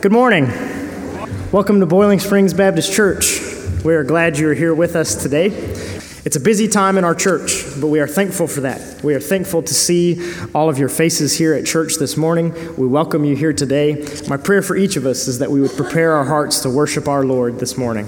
Good morning. Welcome to Boiling Springs Baptist Church. We are glad you are here with us today. It's a busy time in our church, but we are thankful for that. We are thankful to see all of your faces here at church this morning. We welcome you here today. My prayer for each of us is that we would prepare our hearts to worship our Lord this morning.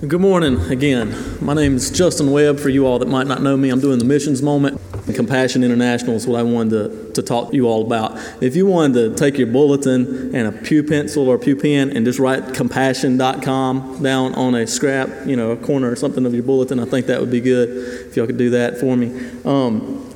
Good morning again. My name is Justin Webb. For you all that might not know me, I'm doing the missions moment. Compassion International is what I wanted to, to talk to you all about. If you wanted to take your bulletin and a pew pencil or a pew pen and just write compassion.com down on a scrap, you know, a corner or something of your bulletin, I think that would be good if y'all could do that for me. Um,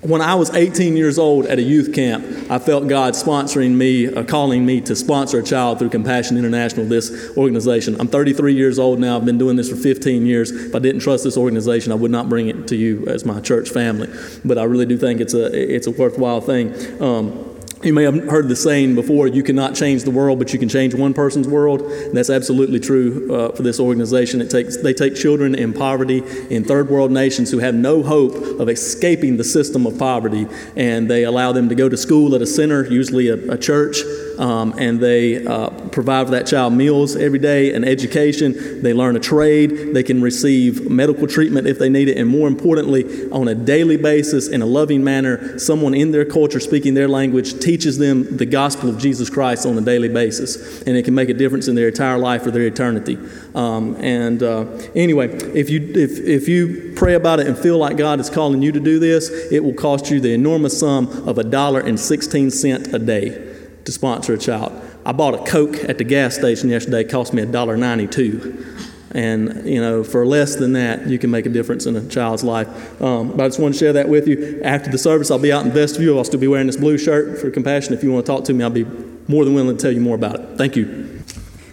when I was 18 years old at a youth camp, I felt God sponsoring me, uh, calling me to sponsor a child through Compassion International, this organization. I'm 33 years old now. I've been doing this for 15 years. If I didn't trust this organization, I would not bring it to you as my church family. But I really do think it's a, it's a worthwhile thing. Um, you may have heard the saying before you cannot change the world, but you can change one person's world. And that's absolutely true uh, for this organization. It takes, they take children in poverty in third world nations who have no hope of escaping the system of poverty, and they allow them to go to school at a center, usually a, a church, um, and they uh, provide for that child meals every day and education. They learn a trade. They can receive medical treatment if they need it. And more importantly, on a daily basis, in a loving manner, someone in their culture speaking their language teaches them the gospel of Jesus Christ on a daily basis. And it can make a difference in their entire life or their eternity. Um, and uh, anyway, if you, if, if you pray about it and feel like God is calling you to do this, it will cost you the enormous sum of a dollar and 16 cents a day to sponsor a child. I bought a Coke at the gas station yesterday, it cost me $1.92. And, you know, for less than that, you can make a difference in a child's life. Um, but I just want to share that with you. After the service, I'll be out in the vestibule. I'll still be wearing this blue shirt for compassion. If you want to talk to me, I'll be more than willing to tell you more about it. Thank you.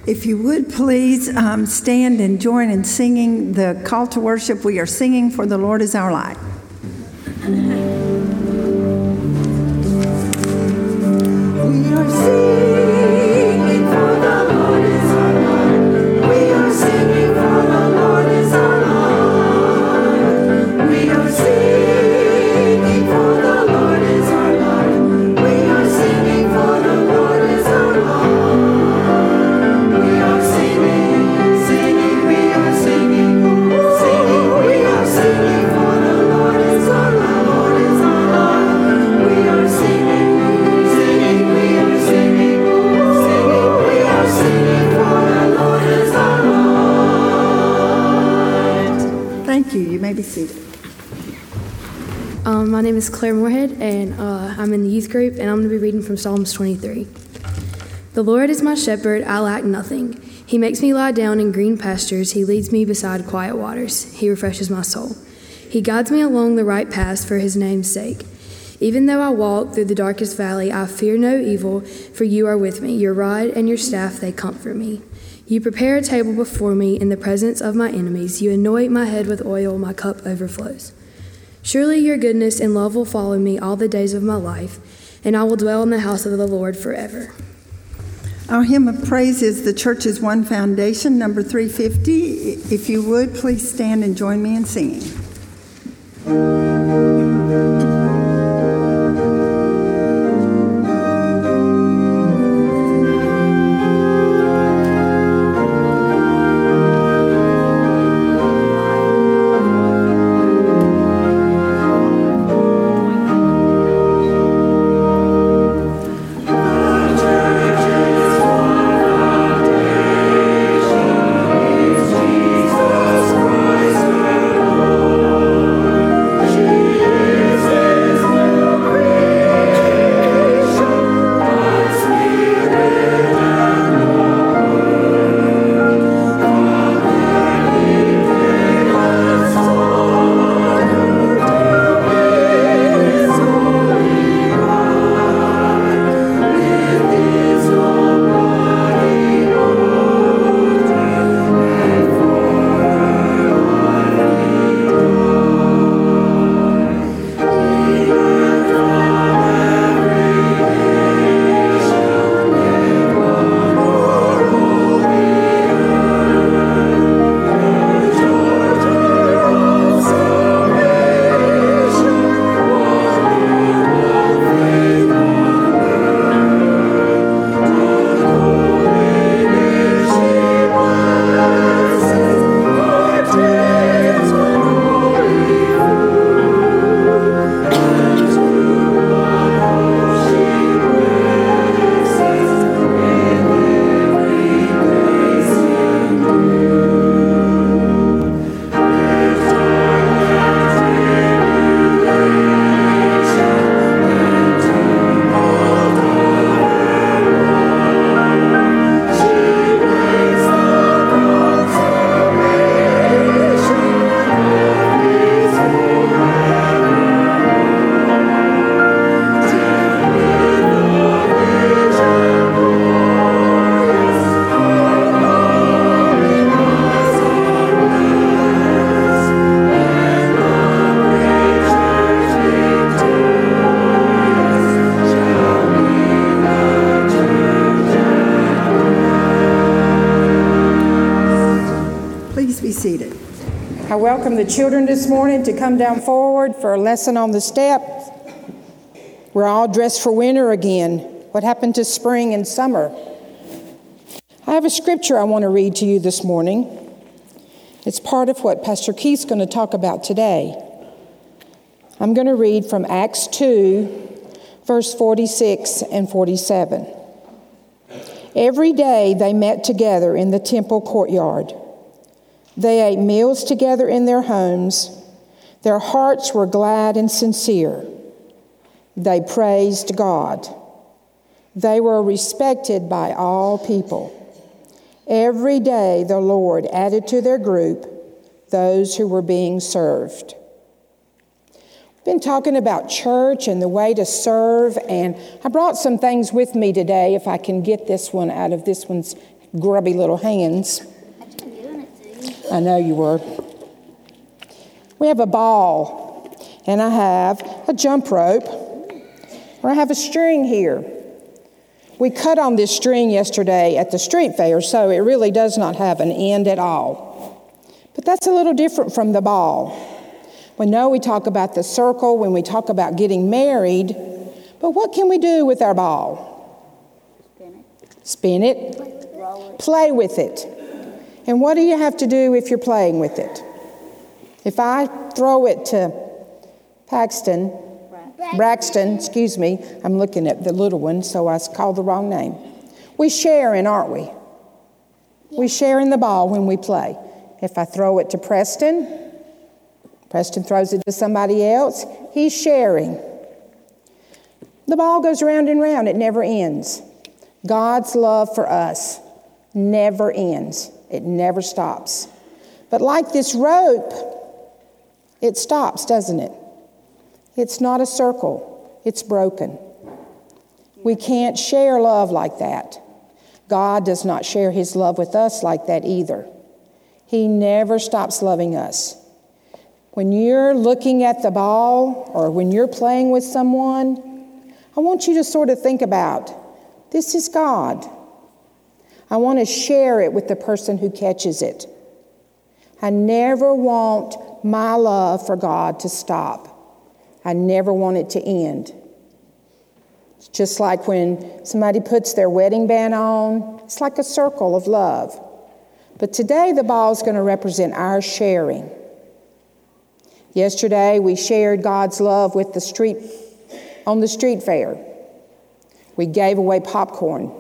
If you would please um, stand and join in singing the call to worship, we are singing for the Lord is our light. We are is Claire Moorhead, and uh, I'm in the youth group, and I'm going to be reading from Psalms 23. The Lord is my shepherd, I lack nothing. He makes me lie down in green pastures, He leads me beside quiet waters, He refreshes my soul. He guides me along the right path for His name's sake. Even though I walk through the darkest valley, I fear no evil, for you are with me. Your rod and your staff, they comfort me. You prepare a table before me in the presence of my enemies. You anoint my head with oil, my cup overflows. Surely your goodness and love will follow me all the days of my life, and I will dwell in the house of the Lord forever. Our hymn of praise is the Church's One Foundation, number 350. If you would, please stand and join me in singing. Welcome the children this morning to come down forward for a lesson on the step. We're all dressed for winter again. What happened to spring and summer? I have a scripture I want to read to you this morning. It's part of what Pastor Keith's going to talk about today. I'm going to read from Acts 2, verse 46 and 47. Every day they met together in the temple courtyard. They ate meals together in their homes. Their hearts were glad and sincere. They praised God. They were respected by all people. Every day the Lord added to their group those who were being served. We've been talking about church and the way to serve, and I brought some things with me today if I can get this one out of this one's grubby little hands. I know you were. We have a ball, and I have a jump rope, or I have a string here. We cut on this string yesterday at the street fair, so it really does not have an end at all. But that's a little different from the ball. We know we talk about the circle when we talk about getting married, but what can we do with our ball? Spin it. Spin it. Play with it. And what do you have to do if you're playing with it? If I throw it to Paxton, Braxton, excuse me, I'm looking at the little one, so I called the wrong name. We sharing, aren't we? We sharing the ball when we play. If I throw it to Preston, Preston throws it to somebody else, he's sharing. The ball goes round and round, it never ends. God's love for us never ends, it never stops. But like this rope, it stops, doesn't it? It's not a circle, it's broken. We can't share love like that. God does not share his love with us like that either. He never stops loving us. When you're looking at the ball or when you're playing with someone, I want you to sort of think about this is God. I want to share it with the person who catches it. I never want my love for God to stop. I never want it to end. It's just like when somebody puts their wedding band on, it's like a circle of love. But today the ball is going to represent our sharing. Yesterday we shared God's love with the street on the street fair. We gave away popcorn.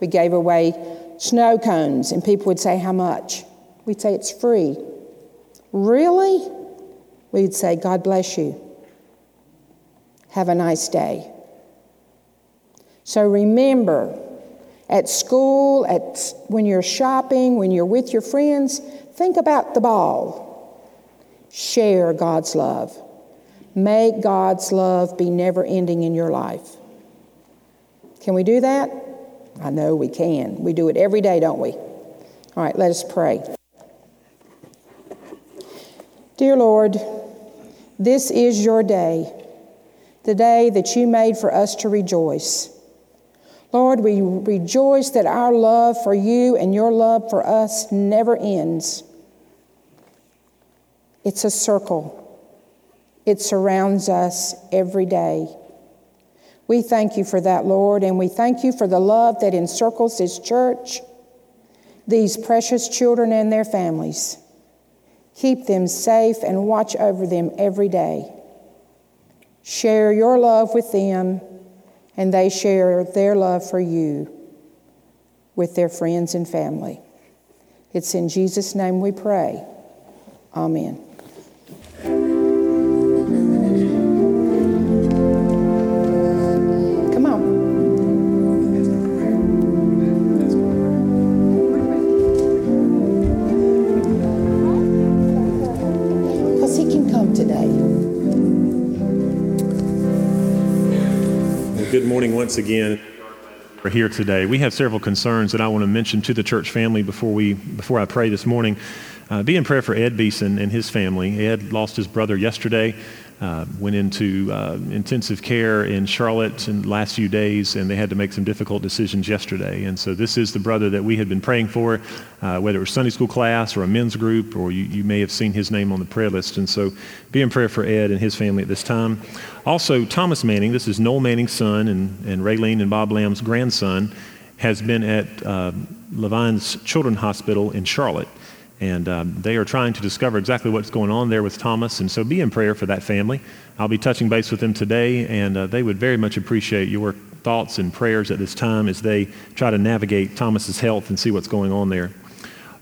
We gave away snow cones, and people would say, How much? We'd say, It's free. Really? We'd say, God bless you. Have a nice day. So remember, at school, at when you're shopping, when you're with your friends, think about the ball. Share God's love. Make God's love be never ending in your life. Can we do that? I know we can. We do it every day, don't we? All right, let us pray. Dear Lord, this is your day, the day that you made for us to rejoice. Lord, we rejoice that our love for you and your love for us never ends. It's a circle, it surrounds us every day. We thank you for that, Lord, and we thank you for the love that encircles this church, these precious children and their families. Keep them safe and watch over them every day. Share your love with them, and they share their love for you with their friends and family. It's in Jesus' name we pray. Amen. Once again. We're here today. We have several concerns that I want to mention to the church family before we before I pray this morning. Uh, be in prayer for Ed Beeson and his family. Ed lost his brother yesterday. Uh, went into uh, intensive care in Charlotte in the last few days, and they had to make some difficult decisions yesterday. And so, this is the brother that we had been praying for, uh, whether it was Sunday school class or a men's group, or you, you may have seen his name on the prayer list. And so, be in prayer for Ed and his family at this time. Also, Thomas Manning, this is Noel Manning's son and, and Raylene and Bob Lamb's grandson, has been at uh, Levine's Children's Hospital in Charlotte. And um, they are trying to discover exactly what's going on there with Thomas. And so be in prayer for that family. I'll be touching base with them today, and uh, they would very much appreciate your thoughts and prayers at this time as they try to navigate Thomas's health and see what's going on there.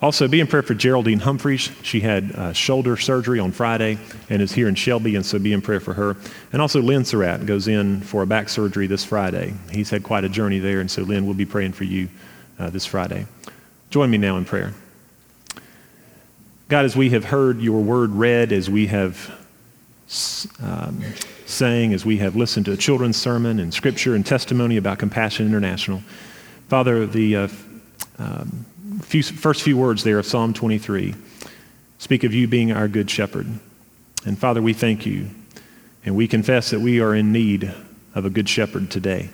Also, be in prayer for Geraldine Humphreys. She had uh, shoulder surgery on Friday and is here in Shelby, and so be in prayer for her. And also, Lynn Surratt goes in for a back surgery this Friday. He's had quite a journey there, and so Lynn will be praying for you uh, this Friday. Join me now in prayer. God, as we have heard your word read, as we have um, sang, as we have listened to a children's sermon and scripture and testimony about Compassion International, Father, the uh, um, few, first few words there of Psalm 23 speak of you being our good shepherd. And Father, we thank you, and we confess that we are in need of a good shepherd today.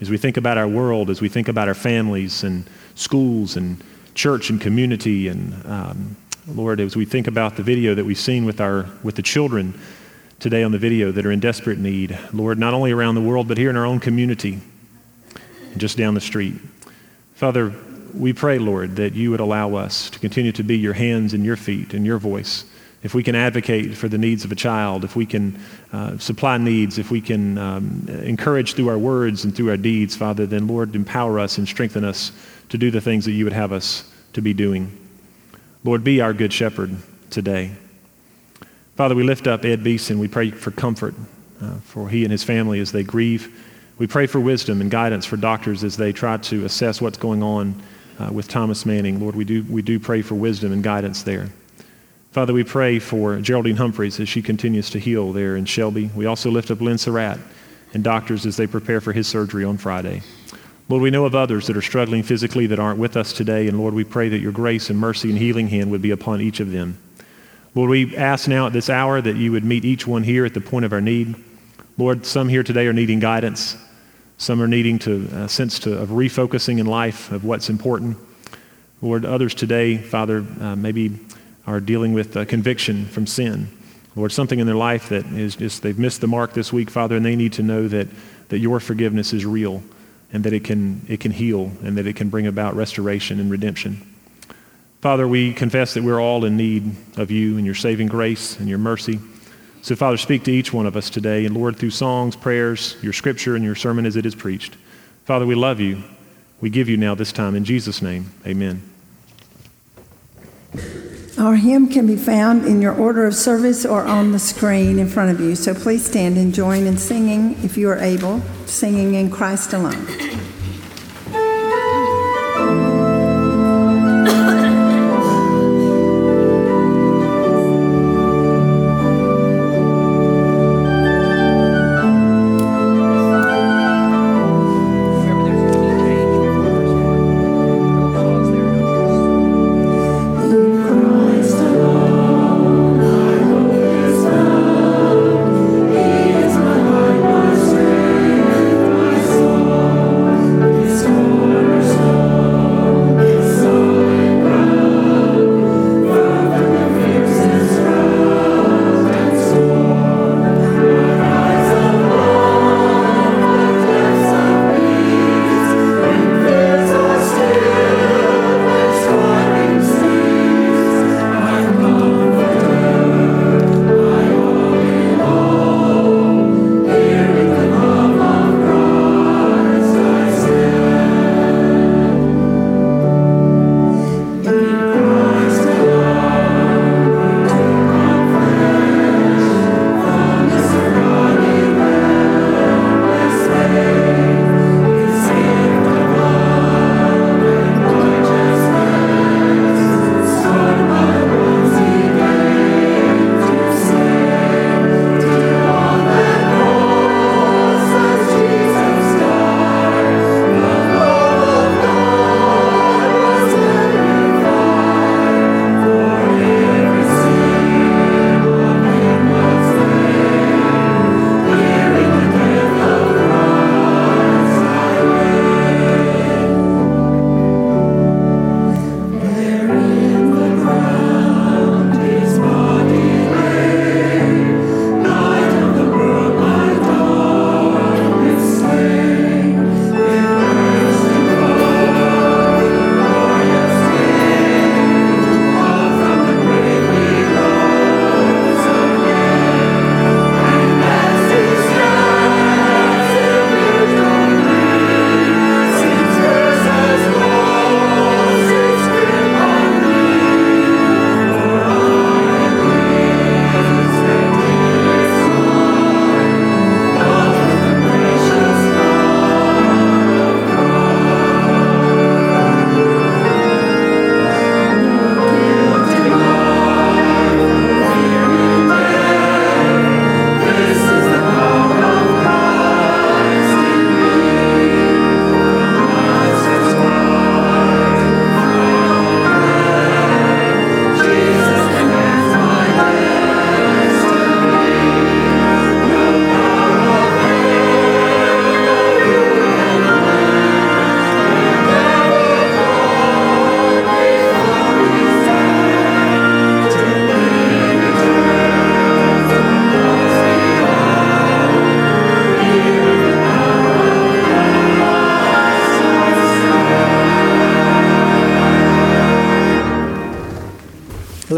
As we think about our world, as we think about our families and schools and church and community and um, Lord, as we think about the video that we've seen with, our, with the children today on the video that are in desperate need, Lord, not only around the world, but here in our own community, just down the street. Father, we pray, Lord, that you would allow us to continue to be your hands and your feet and your voice. If we can advocate for the needs of a child, if we can uh, supply needs, if we can um, encourage through our words and through our deeds, Father, then Lord, empower us and strengthen us to do the things that you would have us to be doing. Lord, be our good shepherd today. Father, we lift up Ed Beeson. We pray for comfort uh, for he and his family as they grieve. We pray for wisdom and guidance for doctors as they try to assess what's going on uh, with Thomas Manning. Lord, we do, we do pray for wisdom and guidance there. Father, we pray for Geraldine Humphreys as she continues to heal there in Shelby. We also lift up Lynn Surratt and doctors as they prepare for his surgery on Friday. Lord, we know of others that are struggling physically that aren't with us today, and Lord, we pray that your grace and mercy and healing hand would be upon each of them. Lord, we ask now at this hour that you would meet each one here at the point of our need. Lord, some here today are needing guidance. Some are needing to a sense to, of refocusing in life of what's important. Lord, others today, Father, uh, maybe are dealing with uh, conviction from sin. Lord, something in their life that is just, they've missed the mark this week, Father, and they need to know that, that your forgiveness is real and that it can, it can heal and that it can bring about restoration and redemption. Father, we confess that we're all in need of you and your saving grace and your mercy. So, Father, speak to each one of us today. And Lord, through songs, prayers, your scripture, and your sermon as it is preached. Father, we love you. We give you now this time. In Jesus' name, amen. Our hymn can be found in your order of service or on the screen in front of you. So please stand and join in singing, if you are able, singing in Christ alone.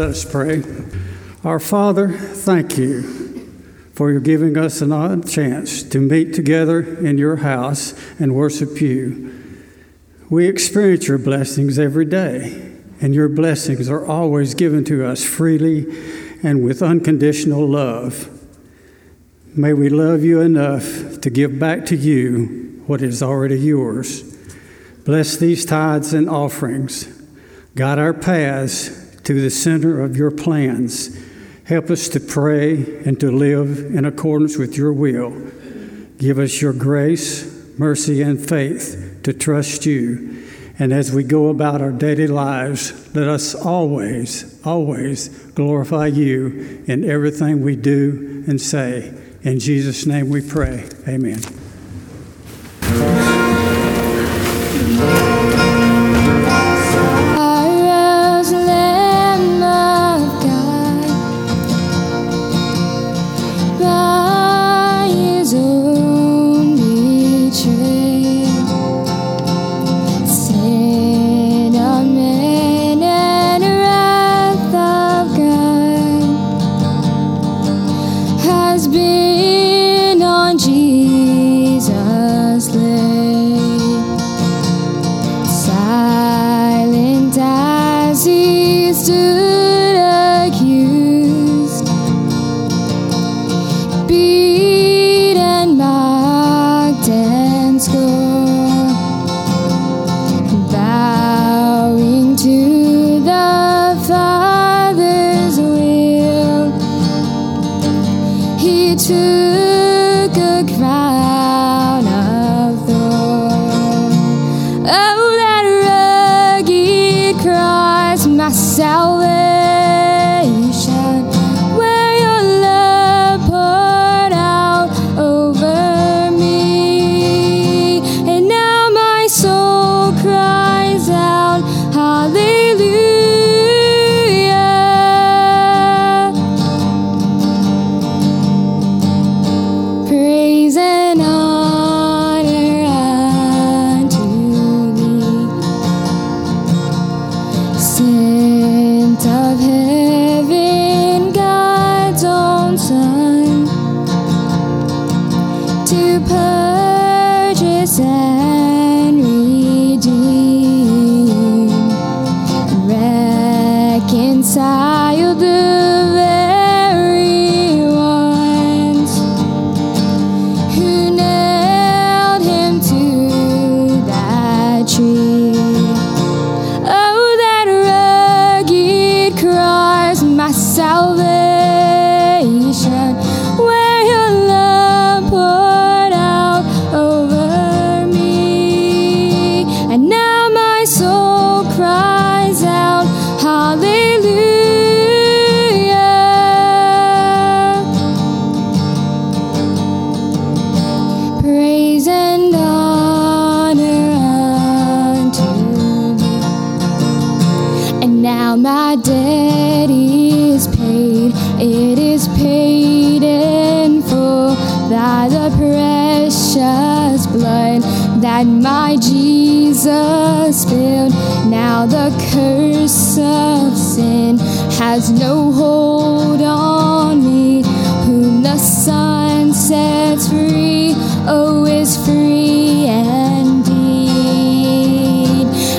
Let us pray. Our Father, thank you for your giving us an odd chance to meet together in your house and worship you. We experience your blessings every day, and your blessings are always given to us freely and with unconditional love. May we love you enough to give back to you what is already yours. Bless these tithes and offerings. Guide our paths to the center of your plans. Help us to pray and to live in accordance with your will. Give us your grace, mercy, and faith to trust you. And as we go about our daily lives, let us always, always glorify you in everything we do and say. In Jesus' name we pray. Amen. Debt is paid, it is paid in full by the precious blood that my Jesus spilled. Now the curse of sin has no hold on me, whom the Son sets free, oh, is free indeed.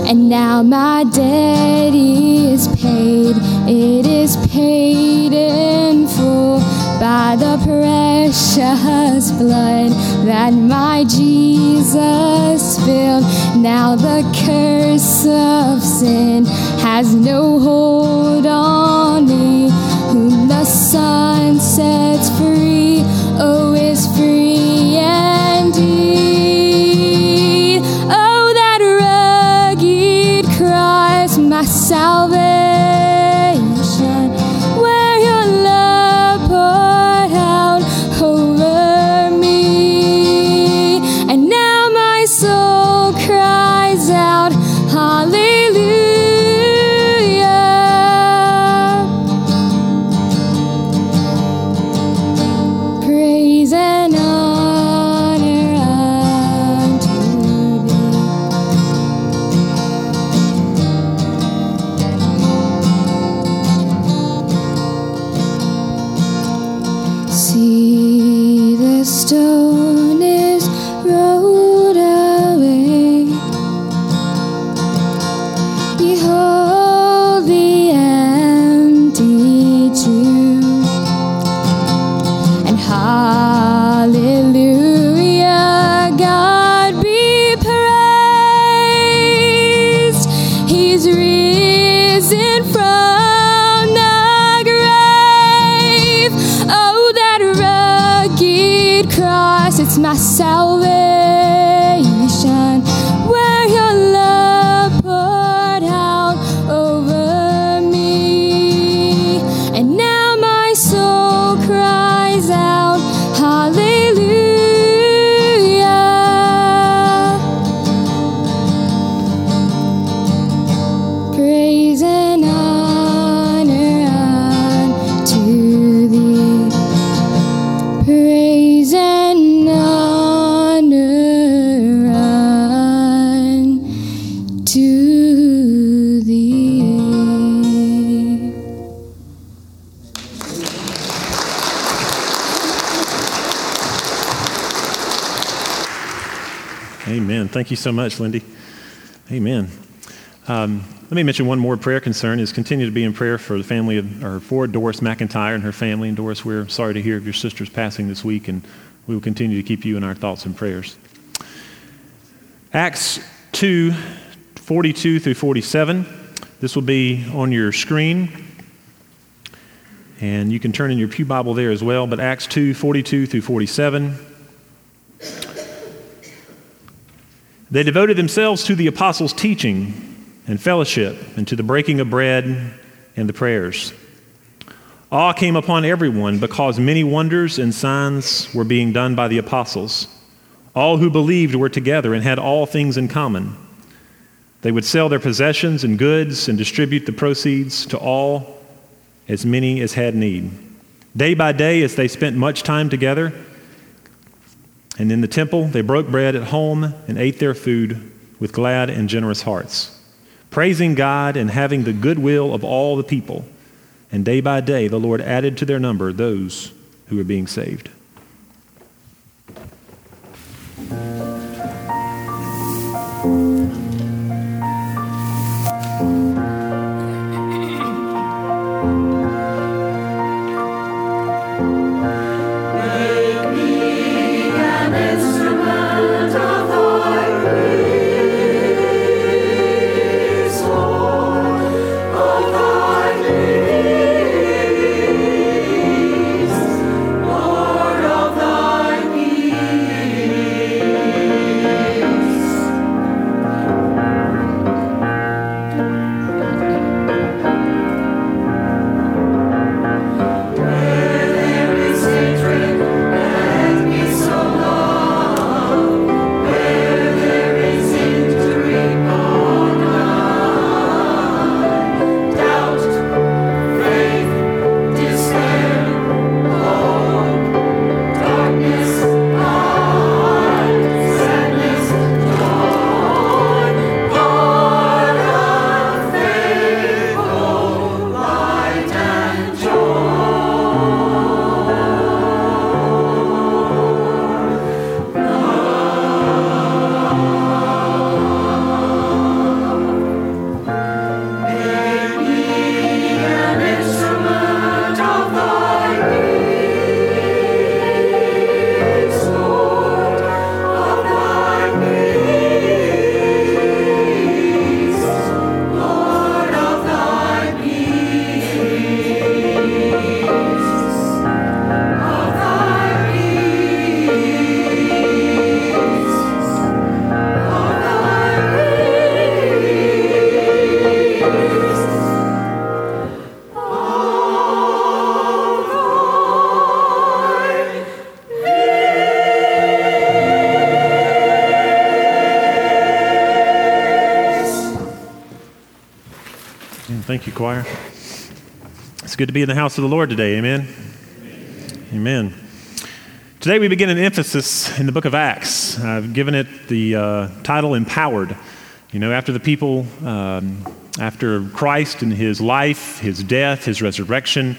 And now my debt is precious blood that my Jesus spilled. Now the curse of sin has no hold on me, whom the Son sets free, oh, is free indeed. Oh, that rugged cross, my salvation, Thank you so much, Lindy. Amen. Um, let me mention one more prayer concern is continue to be in prayer for the family of, or for Doris McIntyre and her family. And Doris, we're sorry to hear of your sister's passing this week, and we will continue to keep you in our thoughts and prayers. Acts 2, 42 through 47. This will be on your screen. And you can turn in your Pew Bible there as well. But Acts 2, 42 through 47. They devoted themselves to the apostles' teaching and fellowship, and to the breaking of bread and the prayers. Awe came upon everyone because many wonders and signs were being done by the apostles. All who believed were together and had all things in common. They would sell their possessions and goods and distribute the proceeds to all, as many as had need. Day by day, as they spent much time together, and in the temple, they broke bread at home and ate their food with glad and generous hearts, praising God and having the goodwill of all the people. And day by day, the Lord added to their number those who were being saved. You, choir. It's good to be in the house of the Lord today. Amen. Amen. Today we begin an emphasis in the book of Acts. I've given it the uh, title Empowered. You know, after the people, um, after Christ and his life, his death, his resurrection,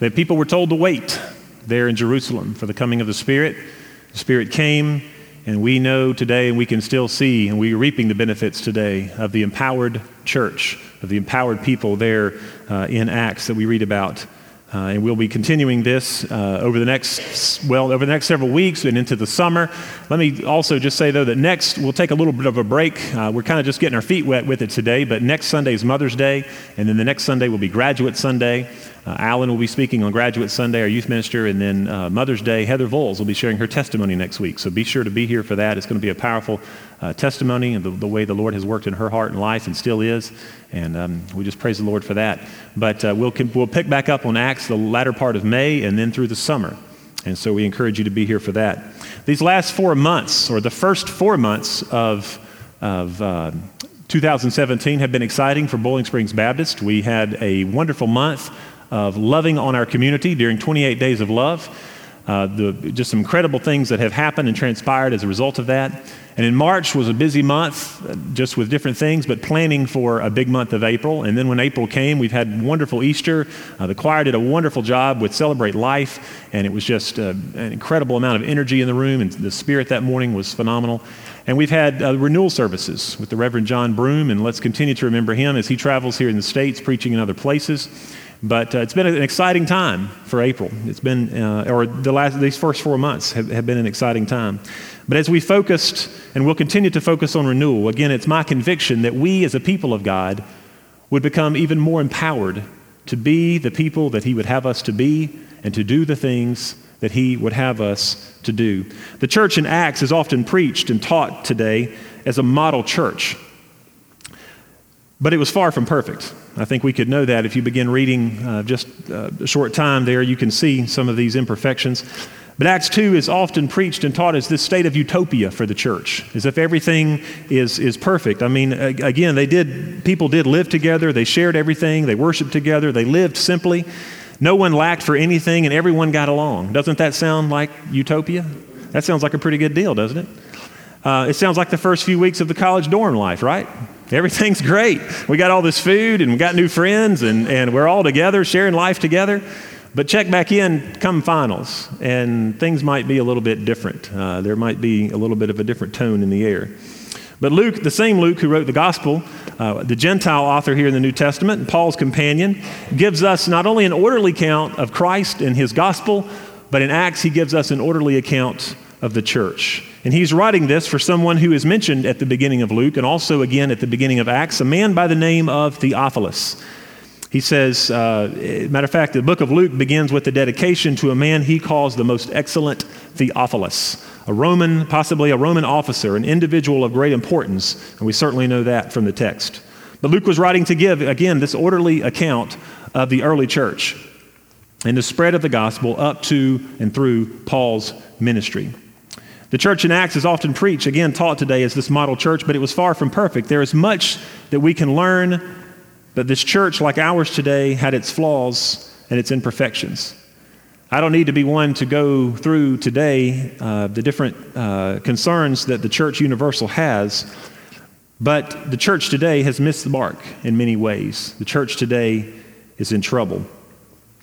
that people were told to wait there in Jerusalem for the coming of the Spirit. The Spirit came, and we know today, and we can still see, and we are reaping the benefits today of the empowered church, of the empowered people there uh, in Acts that we read about Uh, and we'll be continuing this uh, over the next well over the next several weeks and into the summer. Let me also just say though that next we'll take a little bit of a break. Uh, we're kind of just getting our feet wet with it today, but next Sunday is Mother's Day, and then the next Sunday will be Graduate Sunday. Uh, Alan will be speaking on Graduate Sunday, our youth minister, and then uh, Mother's Day, Heather Voles will be sharing her testimony next week. So be sure to be here for that. It's going to be a powerful uh, testimony and the, the, way the Lord has worked in her heart and life and still is. And um, we just praise the Lord for that. But uh, we'll, we'll pick back up on Acts the latter part of May and then through the summer. And so we encourage you to be here for that. These last four months, or the first four months of, of uh, 2017, have been exciting for Boiling Springs Baptist. We had a wonderful month of loving on our community during 28 days of love. Uh, the, just some incredible things that have happened and transpired as a result of that. And in March was a busy month, uh, just with different things, but planning for a big month of April. And then when April came, we've had wonderful Easter. Uh, the choir did a wonderful job with Celebrate Life, and it was just uh, an incredible amount of energy in the room, and the spirit that morning was phenomenal. And we've had uh, renewal services with the Reverend John Broom, and let's continue to remember him as he travels here in the States, preaching in other places. But uh, it's been an exciting time for April. It's been, uh, or the last, these first four months have, have been an exciting time. But as we focused, and we'll continue to focus on renewal, again, it's my conviction that we as a people of God would become even more empowered to be the people that He would have us to be and to do the things that He would have us to do. The church in Acts is often preached and taught today as a model church. But it was far from perfect. I think we could know that if you begin reading uh, just uh, a short time there, you can see some of these imperfections. But Acts 2 is often preached and taught as this state of utopia for the church, as if everything is, is perfect. I mean, again, they did, people did live together, they shared everything, they worshiped together, they lived simply. No one lacked for anything, and everyone got along. Doesn't that sound like utopia? That sounds like a pretty good deal, doesn't it? Uh, it sounds like the first few weeks of the college dorm life, right? Everything's great. We got all this food and we got new friends and, and we're all together, sharing life together. But check back in come finals, and things might be a little bit different. Uh, there might be a little bit of a different tone in the air. But Luke, the same Luke who wrote the gospel, uh, the Gentile author here in the New Testament, and Paul's companion, gives us not only an orderly account of Christ and his gospel, but in Acts, he gives us an orderly account of the church. And he's writing this for someone who is mentioned at the beginning of Luke and also again at the beginning of Acts, a man by the name of Theophilus. He says, uh, matter of fact, the book of Luke begins with the dedication to a man he calls the most excellent Theophilus, a Roman, possibly a Roman officer, an individual of great importance, and we certainly know that from the text. But Luke was writing to give, again, this orderly account of the early church and the spread of the gospel up to and through Paul's ministry. The church in Acts is often preached, again, taught today as this model church, but it was far from perfect. There is much that we can learn, but this church, like ours today, had its flaws and its imperfections. I don't need to be one to go through today uh, the different uh, concerns that the church universal has, but the church today has missed the mark in many ways. The church today is in trouble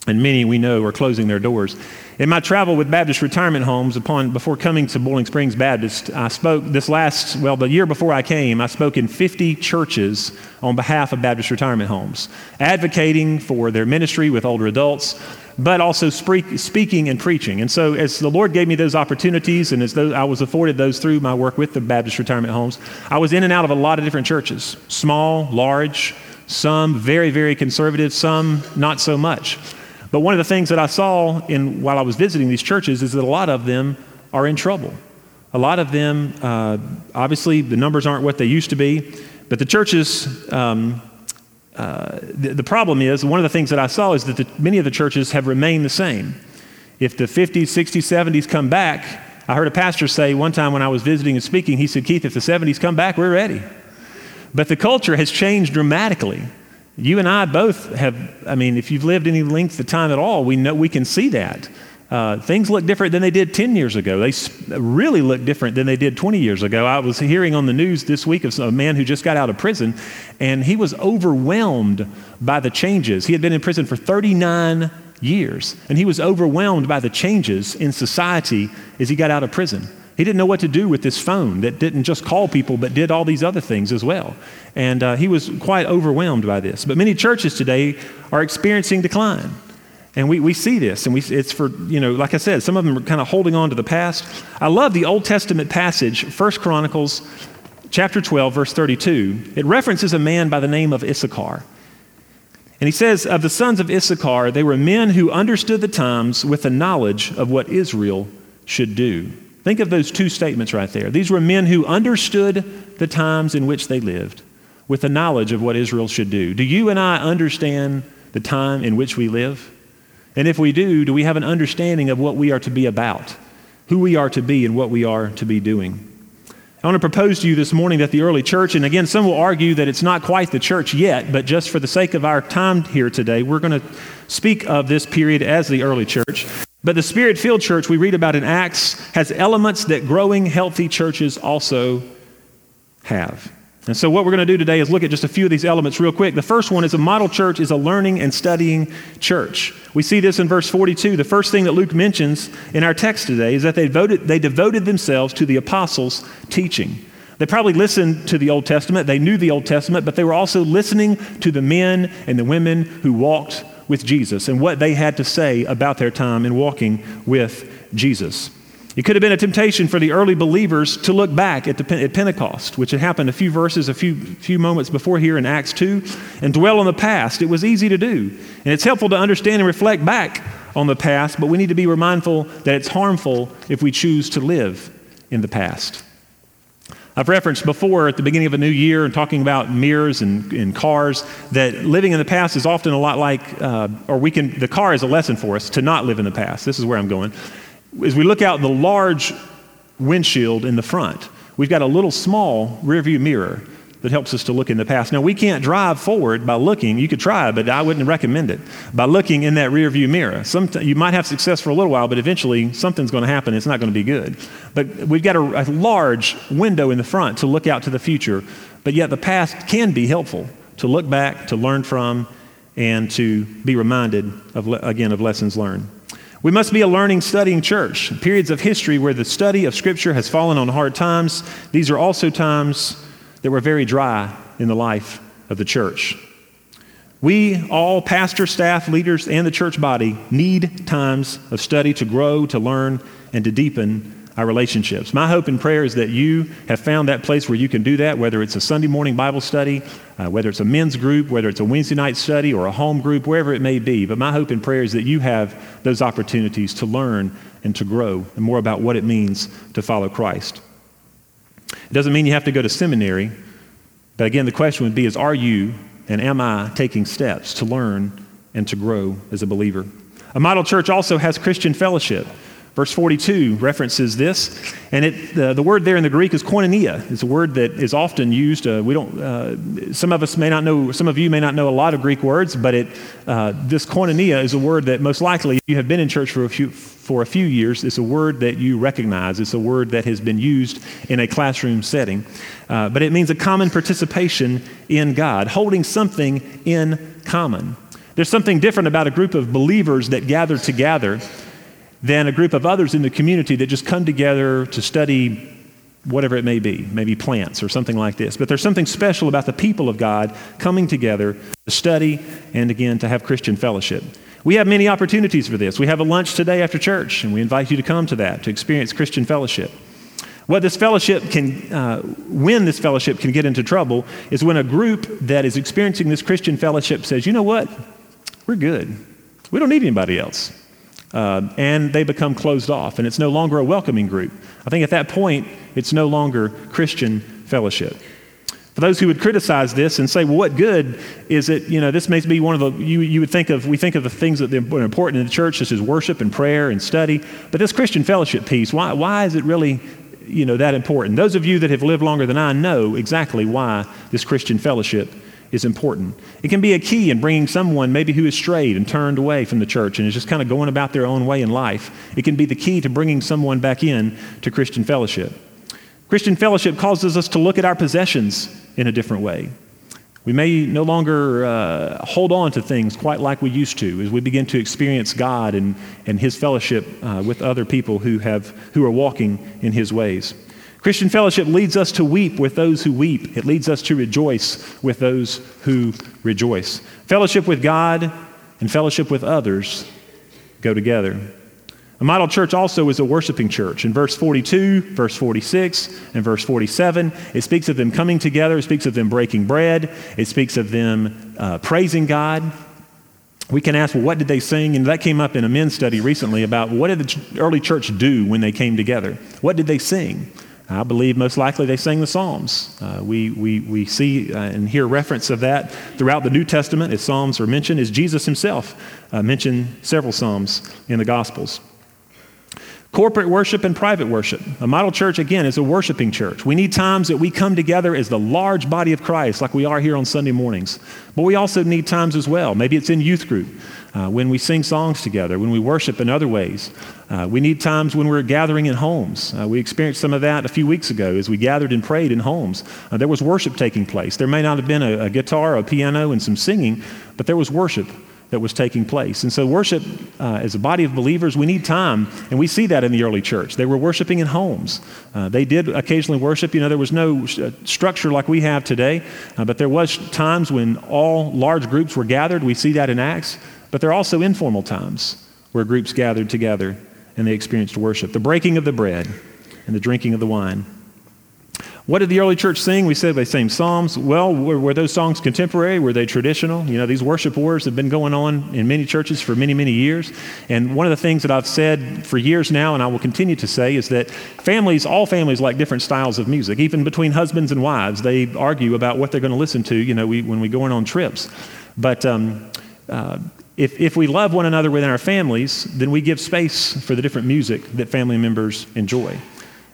and many we know are closing their doors. In my travel with Baptist retirement homes, upon before coming to Boiling Springs Baptist, I spoke this last well the year before I came. I spoke in 50 churches on behalf of Baptist retirement homes, advocating for their ministry with older adults, but also speak, speaking and preaching. And so, as the Lord gave me those opportunities, and as those, I was afforded those through my work with the Baptist retirement homes, I was in and out of a lot of different churches, small, large, some very, very conservative, some not so much. But one of the things that I saw in, while I was visiting these churches is that a lot of them are in trouble. A lot of them, uh, obviously, the numbers aren't what they used to be, but the churches, um, uh, the, the, problem is, one of the things that I saw is that the, many of the churches have remained the same. If the 50s, 60s, 70s come back, I heard a pastor say one time when I was visiting and speaking, he said, Keith, if the 70s come back, we're ready. But the culture has changed dramatically. You and I both have, I mean, if you've lived any length of time at all, we know we can see that. Uh, things look different than they did 10 years ago. They really look different than they did 20 years ago. I was hearing on the news this week of a man who just got out of prison, and he was overwhelmed by the changes. He had been in prison for 39 years, and he was overwhelmed by the changes in society as he got out of prison. He didn't know what to do with this phone that didn't just call people, but did all these other things as well. And uh, he was quite overwhelmed by this. But many churches today are experiencing decline. And we, we see this, and we, it's for, you know, like I said, some of them are kind of holding on to the past. I love the Old Testament passage, 1 Chronicles chapter 12, verse 32. It references a man by the name of Issachar. And he says, Of the sons of Issachar, they were men who understood the times with the knowledge of what Israel should do. Think of those two statements right there. These were men who understood the times in which they lived with the knowledge of what Israel should do. Do you and I understand the time in which we live? And if we do, do we have an understanding of what we are to be about, who we are to be, and what we are to be doing? I want to propose to you this morning that the early church, and again, some will argue that it's not quite the church yet, but just for the sake of our time here today, we're going to speak of this period as the early church. But the spirit filled church we read about in Acts has elements that growing, healthy churches also have. And so, what we're going to do today is look at just a few of these elements real quick. The first one is a model church is a learning and studying church. We see this in verse 42. The first thing that Luke mentions in our text today is that they, voted, they devoted themselves to the apostles' teaching. They probably listened to the Old Testament, they knew the Old Testament, but they were also listening to the men and the women who walked with Jesus and what they had to say about their time in walking with Jesus. It could have been a temptation for the early believers to look back at, the, at Pentecost, which had happened a few verses, a few, few moments before here in Acts 2, and dwell on the past. It was easy to do. And it's helpful to understand and reflect back on the past, but we need to be mindful that it's harmful if we choose to live in the past. I've referenced before at the beginning of a new year and talking about mirrors and, and cars that living in the past is often a lot like, uh, or we can, the car is a lesson for us to not live in the past. This is where I'm going as we look out the large windshield in the front, we've got a little small rearview mirror that helps us to look in the past. Now, we can't drive forward by looking. You could try, but I wouldn't recommend it. By looking in that rearview mirror, you might have success for a little while, but eventually something's going to happen. It's not going to be good. But we've got a, a large window in the front to look out to the future, but yet the past can be helpful to look back, to learn from, and to be reminded of, again, of lessons learned. We must be a learning, studying church. Periods of history where the study of Scripture has fallen on hard times, these are also times that were very dry in the life of the church. We, all pastor, staff, leaders, and the church body, need times of study to grow, to learn, and to deepen our relationships. My hope and prayer is that you have found that place where you can do that, whether it's a Sunday morning Bible study, uh, whether it's a men's group, whether it's a Wednesday night study or a home group, wherever it may be. But my hope and prayer is that you have those opportunities to learn and to grow and more about what it means to follow Christ. It doesn't mean you have to go to seminary, but again, the question would be is are you and am I taking steps to learn and to grow as a believer? A model church also has Christian fellowship. Verse 42 references this, and it, the word there in the Greek is koinonia. It's a word that is often used. Uh, we don't. Uh, some of us may not know. Some of you may not know a lot of Greek words, but it, uh, this koinonia is a word that most likely, if you have been in church for a few for a few years, it's a word that you recognize. It's a word that has been used in a classroom setting, uh, but it means a common participation in God, holding something in common. There's something different about a group of believers that gather together than a group of others in the community that just come together to study whatever it may be, maybe plants or something like this. But there's something special about the people of God coming together to study and again to have Christian fellowship. We have many opportunities for this. We have a lunch today after church, and we invite you to come to that to experience Christian fellowship. What this fellowship can, uh, when this fellowship can get into trouble, is when a group that is experiencing this Christian fellowship says, you know what? We're good. We don't need anybody else uh, and they become closed off, and it's no longer a welcoming group. I think at that point, it's no longer Christian fellowship. For those who would criticize this and say, well, what good is it? You know, this may be one of the, you, you would think of, we think of the things that are important in the church, such as worship and prayer and study. But this Christian fellowship piece, why, why is it really, you know, that important? Those of you that have lived longer than I know exactly why this Christian fellowship is important. It can be a key in bringing someone maybe who has strayed and turned away from the church and is just kind of going about their own way in life. It can be the key to bringing someone back in to Christian fellowship. Christian fellowship causes us to look at our possessions in a different way. We may no longer uh, hold on to things quite like we used to as we begin to experience God and, and His fellowship uh, with other people who, have, who are walking in His ways. Christian fellowship leads us to weep with those who weep. It leads us to rejoice with those who rejoice. Fellowship with God and fellowship with others go together. A model church also is a worshiping church. In verse 42, verse 46, and verse 47, it speaks of them coming together, it speaks of them breaking bread, it speaks of them uh, praising God. We can ask, well, what did they sing? And that came up in a men's study recently about what did the early church do when they came together? What did they sing? I believe most likely they sang the Psalms. Uh, we, we, we see uh, and hear reference of that throughout the New Testament as Psalms are mentioned, as Jesus himself uh, mentioned several Psalms in the Gospels. Corporate worship and private worship. A model church, again, is a worshiping church. We need times that we come together as the large body of Christ, like we are here on Sunday mornings. But we also need times as well. Maybe it's in youth group, uh, when we sing songs together, when we worship in other ways. Uh, we need times when we're gathering in homes. Uh, we experienced some of that a few weeks ago as we gathered and prayed in homes. Uh, there was worship taking place. There may not have been a, a guitar, a piano, and some singing, but there was worship that was taking place. And so, worship uh, as a body of believers, we need time, and we see that in the early church. They were worshiping in homes. Uh, they did occasionally worship. You know, there was no uh, structure like we have today, uh, but there was times when all large groups were gathered. We see that in Acts. But there are also informal times where groups gathered together and they experienced worship. The breaking of the bread and the drinking of the wine. What did the early church sing? We said they sang psalms. Well, were, were, those songs contemporary? Were they traditional? You know, these worship wars have been going on in many churches for many, many years. And one of the things that I've said for years now, and I will continue to say, is that families, all families, like different styles of music. Even between husbands and wives, they argue about what they're going to listen to. You know, we, when we go on trips. But um, uh, if, if we love one another within our families, then we give space for the different music that family members enjoy.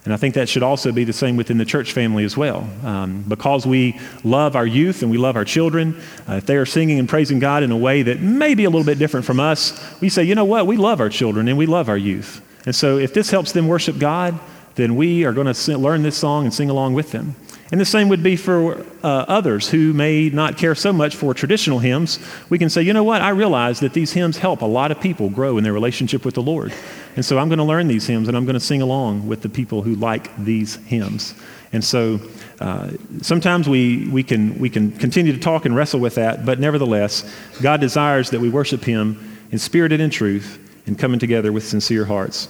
And I think that should also be the same within the church family as well. Um, because we love our youth and we love our children, uh, if they are singing and praising God in a way that may be a little bit different from us, we say, you know what, we love our children and we love our youth. And so if this helps them worship God, then we are going to learn this song and sing along with them. And the same would be for uh, others who may not care so much for traditional hymns. We can say, you know what, I realize that these hymns help a lot of people grow in their relationship with the Lord. And so I'm going to learn these hymns and I'm going to sing along with the people who like these hymns. And so uh, sometimes we, we, can, we can continue to talk and wrestle with that, but nevertheless, God desires that we worship Him in spirit and in truth and coming together with sincere hearts.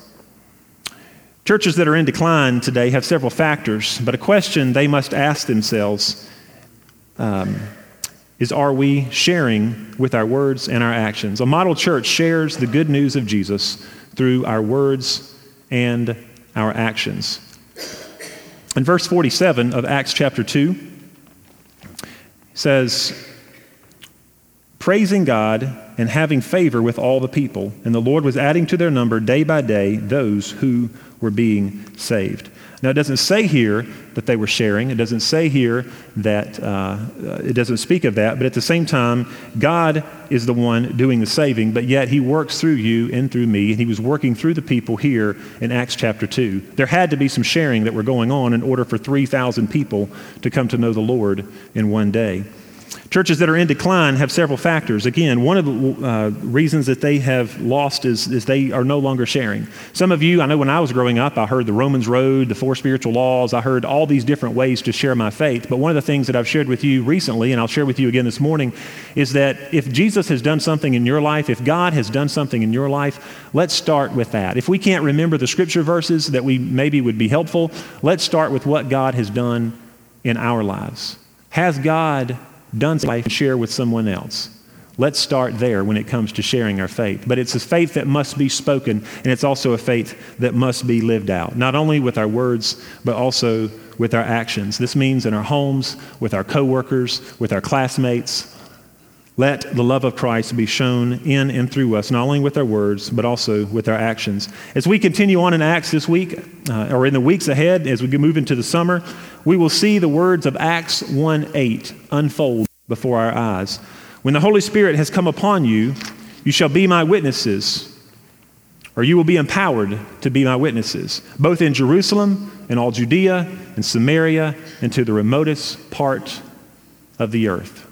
Churches that are in decline today have several factors, but a question they must ask themselves um, is Are we sharing with our words and our actions? A model church shares the good news of Jesus through our words and our actions. In verse 47 of Acts chapter 2, says, Praising God and having favor with all the people, and the Lord was adding to their number day by day those who were being saved. Now, it doesn't say here that they were sharing. It doesn't say here that, uh, it doesn't speak of that, but at the same time, God is the one doing the saving, but yet He works through you and through me, and He was working through the people here in Acts chapter 2. There had to be some sharing that were going on in order for 3,000 people to come to know the Lord in one day. Churches that are in decline have several factors. Again, one of the uh, reasons that they have lost is, is they are no longer sharing. Some of you, I know when I was growing up, I heard the Romans Road, the four spiritual laws, I heard all these different ways to share my faith. But one of the things that I've shared with you recently, and I'll share with you again this morning, is that if Jesus has done something in your life, if God has done something in your life, let's start with that. If we can't remember the scripture verses that we maybe would be helpful, let's start with what God has done in our lives. Has God done life and share with someone else. Let's start there when it comes to sharing our faith. But it's a faith that must be spoken, and it's also a faith that must be lived out, not only with our words, but also with our actions. This means in our homes, with our coworkers, with our classmates. Let the love of Christ be shown in and through us, not only with our words, but also with our actions. As we continue on in Acts this week, uh, or in the weeks ahead, as we move into the summer, we will see the words of Acts 1 8 unfold before our eyes. When the Holy Spirit has come upon you, you shall be my witnesses, or you will be empowered to be my witnesses, both in Jerusalem and all Judea and Samaria and to the remotest part of the earth.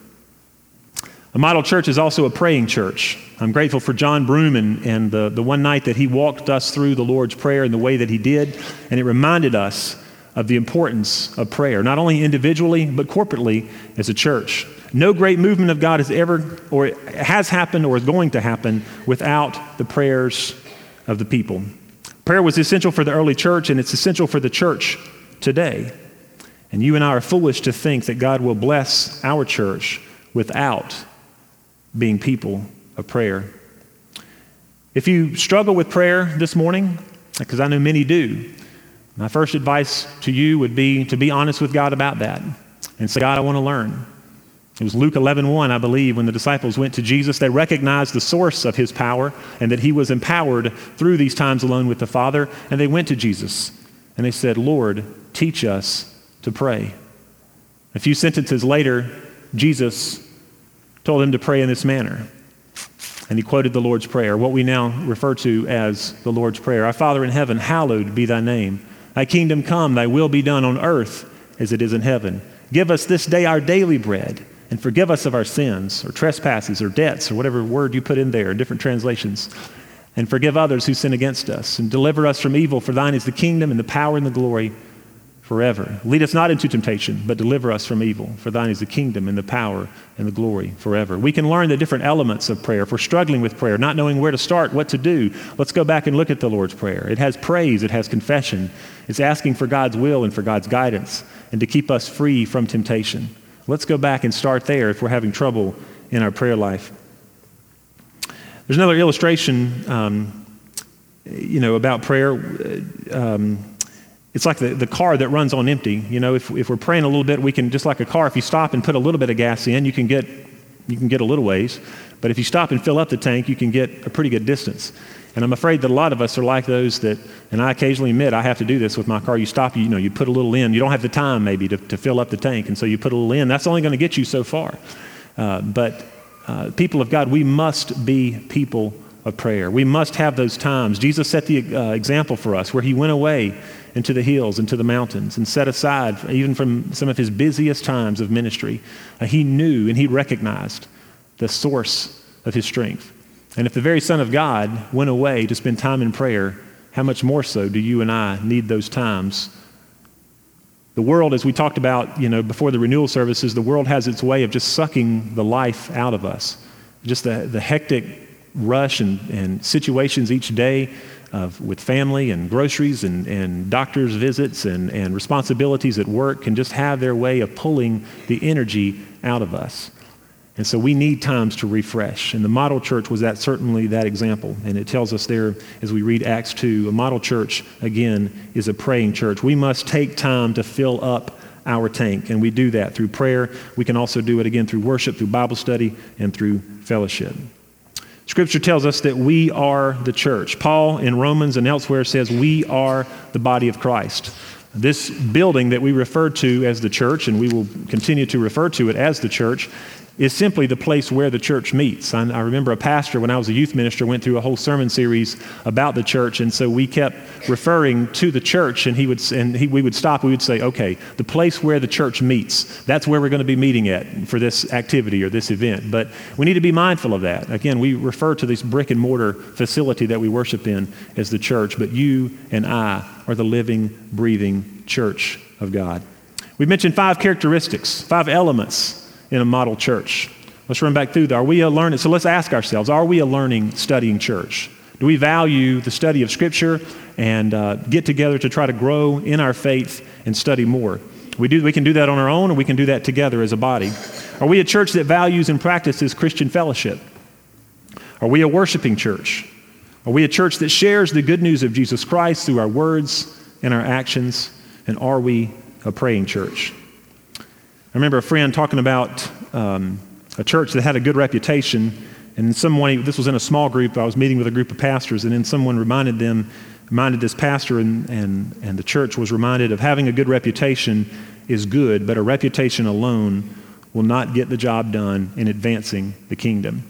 A model church is also a praying church. I'm grateful for John Broom and, and the, the one night that he walked us through the Lord's Prayer in the way that he did, and it reminded us of the importance of prayer, not only individually, but corporately as a church. No great movement of God has ever, or has happened, or is going to happen without the prayers of the people. Prayer was essential for the early church, and it's essential for the church today. And you and I are foolish to think that God will bless our church without being people of prayer. If you struggle with prayer this morning, because I know many do, my first advice to you would be to be honest with God about that and say, God, I want to learn. It was Luke 11:1, 1, I believe, when the disciples went to Jesus. They recognized the source of his power and that he was empowered through these times alone with the Father. And they went to Jesus and they said, Lord, teach us to pray. A few sentences later, Jesus told him to pray in this manner. And he quoted the Lord's Prayer, what we now refer to as the Lord's Prayer Our Father in heaven, hallowed be thy name. Thy kingdom come, thy will be done on earth as it is in heaven. Give us this day our daily bread, and forgive us of our sins, or trespasses, or debts, or whatever word you put in there, different translations. And forgive others who sin against us, and deliver us from evil, for thine is the kingdom, and the power, and the glory forever. Lead us not into temptation, but deliver us from evil. For thine is the kingdom and the power and the glory forever. We can learn the different elements of prayer. If we're struggling with prayer, not knowing where to start, what to do, let's go back and look at the Lord's Prayer. It has praise, it has confession, it's asking for God's will and for God's guidance, and to keep us free from temptation. Let's go back and start there if we're having trouble in our prayer life. There's another illustration, um, you know, about prayer. Um, it's like the, the car that runs on empty. You know, if, if we're praying a little bit, we can, just like a car, if you stop and put a little bit of gas in, you can get, you can get a little ways. But if you stop and fill up the tank, you can get a pretty good distance. And I'm afraid that a lot of us are like those that, and I occasionally admit I have to do this with my car. You stop, you know, you put a little in. You don't have the time maybe to, to fill up the tank, and so you put a little in. That's only going to get you so far. Uh, but uh, people of God, we must be people of prayer. We must have those times. Jesus set the uh, example for us where he went away into the hills, into the mountains, and set aside, even from some of his busiest times of ministry, uh, he knew and he recognized the source of his strength. And if the very Son of God went away to spend time in prayer, how much more so do you and I need those times? The world, as we talked about, you know, before the renewal services, the world has its way of just sucking the life out of us. Just the, the hectic rush and, and situations each day of, with family and groceries and, and doctor's visits and, and responsibilities at work can just have their way of pulling the energy out of us. And so we need times to refresh. And the model church was that certainly that example. And it tells us there as we read Acts 2, a model church, again, is a praying church. We must take time to fill up our tank. And we do that through prayer. We can also do it again through worship, through Bible study, and through fellowship. Scripture tells us that we are the church. Paul in Romans and elsewhere says we are the body of Christ. This building that we refer to as the church, and we will continue to refer to it as the church, is simply the place where the church meets. I, I, remember a pastor, when I was a youth minister, went through a whole sermon series about the church, and so we kept referring to the church, and he would and he, we would stop. We would say, "Okay, the place where the church meets. That's where we're going to be meeting at for this activity or this event." But we need to be mindful of that. Again, we refer to this brick and mortar facility that we worship in as the church, but you and I are the living, breathing church of God. We mentioned five characteristics, five elements in a model church. Let's run back through that. Are we a learning? So let's ask ourselves are we a learning, studying church? Do we value the study of Scripture and uh, get together to try to grow in our faith and study more? We, do, we can do that on our own, or we can do that together as a body. Are we a church that values and practices Christian fellowship? Are we a worshiping church? Are we a church that shares the good news of Jesus Christ through our words and our actions? And are we a praying church? I remember a friend talking about um, a church that had a good reputation, and someone, this was in a small group, I was meeting with a group of pastors, and then someone reminded them, reminded this pastor, and, and, and the church was reminded of having a good reputation is good, but a reputation alone will not get the job done in advancing the kingdom.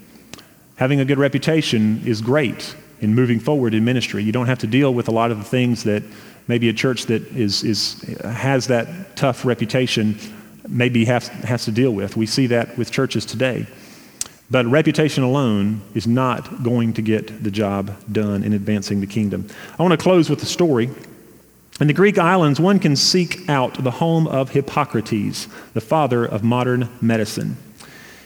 Having a good reputation is great in moving forward in ministry. You don't have to deal with a lot of the things that maybe a church that is, is, has that tough reputation maybe has, has to deal with. We see that with churches today. But reputation alone is not going to get the job done in advancing the kingdom. I want to close with a story. In the Greek islands, one can seek out the home of Hippocrates, the father of modern medicine.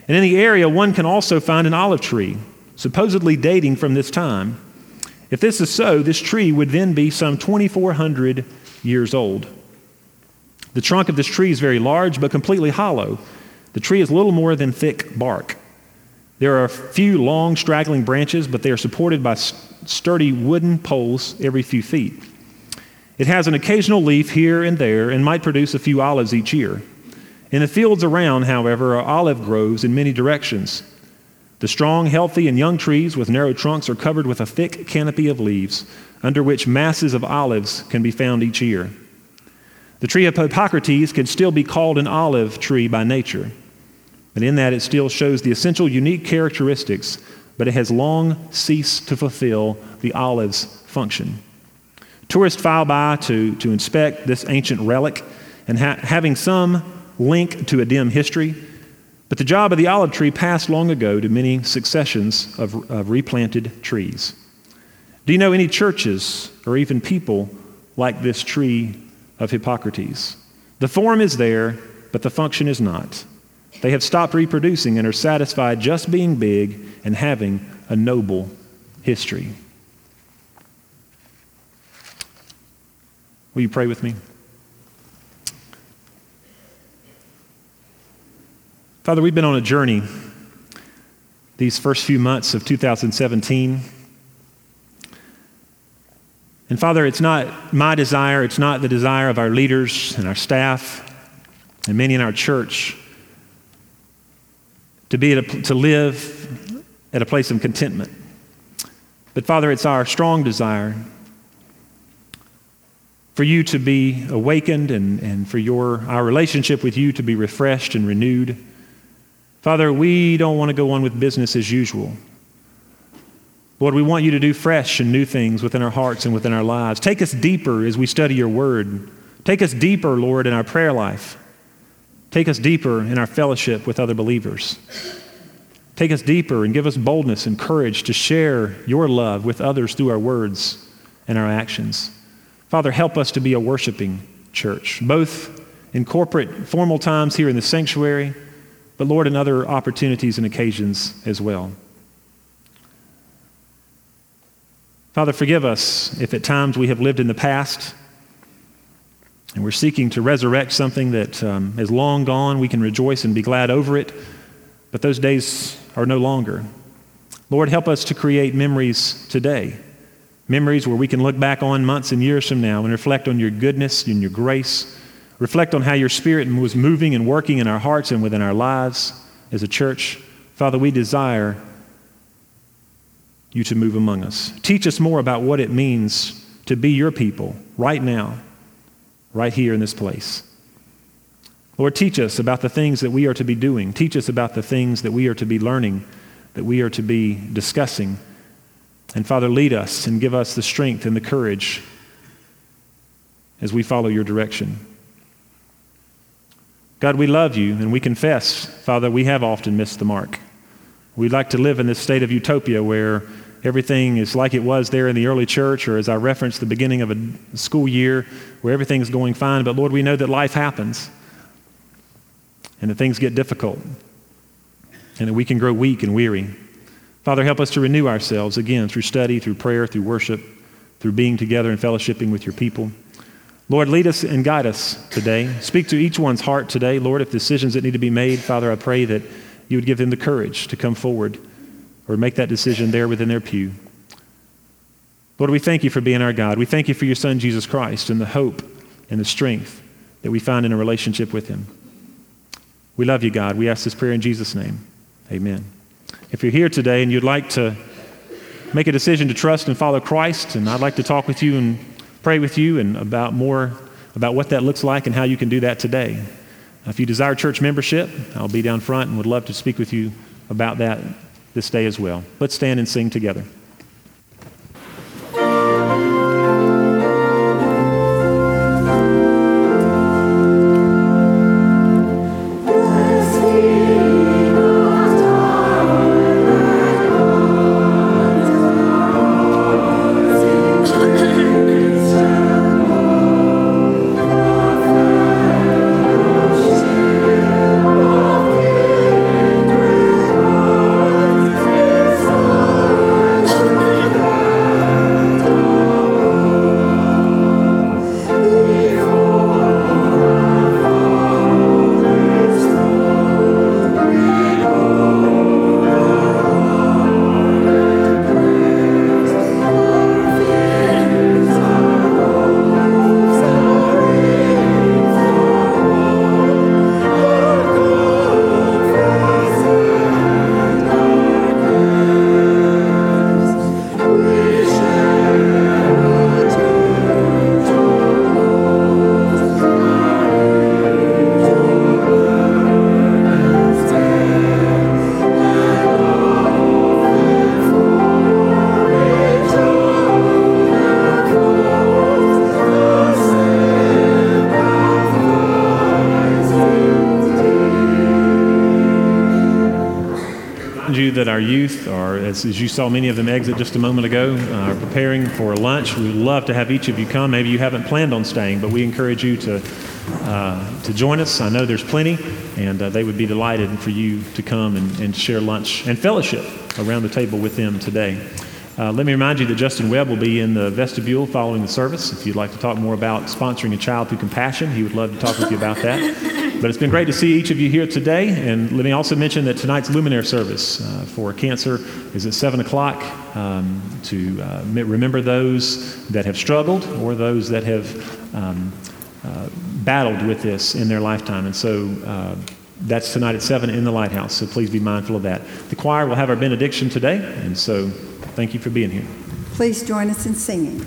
And in the area, one can also find an olive tree, supposedly dating from this time. If this is so, this tree would then be some 2,400 years old. The trunk of this tree is very large but completely hollow. The tree is little more than thick bark. There are a few long, straggling branches, but they are supported by sturdy wooden poles every few feet. It has an occasional leaf here and there and might produce a few olives each year. In the fields around, however, are olive groves in many directions. The strong, healthy, and young trees with narrow trunks are covered with a thick canopy of leaves, under which masses of olives can be found each year. The tree of Hippocrates can still be called an olive tree by nature, but in that it still shows the essential unique characteristics, but it has long ceased to fulfill the olive's function. Tourists file by to, to inspect this ancient relic, and ha- having some link to a dim history, but the job of the olive tree passed long ago to many successions of, of replanted trees. Do you know any churches or even people like this tree of Hippocrates? The form is there, but the function is not. They have stopped reproducing and are satisfied just being big and having a noble history. Will you pray with me? Father, we've been on a journey these first few months of 2017. And Father, it's not my desire, it's not the desire of our leaders and our staff and many in our church to, be a, to live at a place of contentment. But Father, it's our strong desire for you to be awakened and, and for your, our relationship with you to be refreshed and renewed. Father, we don't want to go on with business as usual. Lord, we want you to do fresh and new things within our hearts and within our lives. Take us deeper as we study your word. Take us deeper, Lord, in our prayer life. Take us deeper in our fellowship with other believers. Take us deeper and give us boldness and courage to share your love with others through our words and our actions. Father, help us to be a worshiping church, both in corporate, formal times here in the sanctuary, but Lord, in other opportunities and occasions as well. Father, forgive us if at times we have lived in the past and we're seeking to resurrect something that um, is long gone. We can rejoice and be glad over it, but those days are no longer. Lord, help us to create memories today Memories where we can look back on months and years from now and reflect on your goodness and your grace, reflect on how your Spirit was moving and working in our hearts and within our lives as a church. Father, we desire you to move among us. Teach us more about what it means to be your people right now, right here in this place. Lord, teach us about the things that we are to be doing. Teach us about the things that we are to be learning, that we are to be discussing. And Father, lead us and give us the strength and the courage as we follow your direction. God, we love you and we confess, Father, we have often missed the mark. We'd like to live in this state of utopia where everything is like it was there in the early church, or as I referenced the beginning of a school year, where everything's going fine. But Lord, we know that life happens and that things get difficult and that we can grow weak and weary. Father, help us to renew ourselves again through study, through prayer, through worship, through being together and fellowshipping with your people. Lord, lead us and guide us today. Speak to each one's heart today. Lord, if decisions that need to be made, Father, I pray that you would give them the courage to come forward or make that decision there within their pew. Lord, we thank you for being our God. We thank you for your Son, Jesus Christ, and the hope and the strength that we find in a relationship with him. We love you, God. We ask this prayer in Jesus' name. Amen. If you're here today and you'd like to make a decision to trust and follow Christ, and I'd like to talk with you and pray with you and about more about what that looks like and how you can do that today. If you desire church membership, I'll be down front and would love to speak with you about that this day as well. Let's stand and sing together. That our youth are, as, as you saw many of them exit just a moment ago, uh, are preparing for lunch. We'd love to have each of you come. Maybe you haven't planned on staying, but we encourage you to, uh, to join us. I know there's plenty, and uh, they would be delighted for you to come and, and share lunch and fellowship around the table with them today. Uh, let me remind you that Justin Webb will be in the vestibule following the service. If you'd like to talk more about sponsoring a child through compassion, he would love to talk with you about that. But it's been great to see each of you here today. And let me also mention that tonight's luminaire service uh, for cancer is at 7 o'clock um, to uh, remember those that have struggled or those that have um, uh, battled with this in their lifetime. And so uh, that's tonight at 7 in the lighthouse. So please be mindful of that. The choir will have our benediction today. And so thank you for being here. Please join us in singing.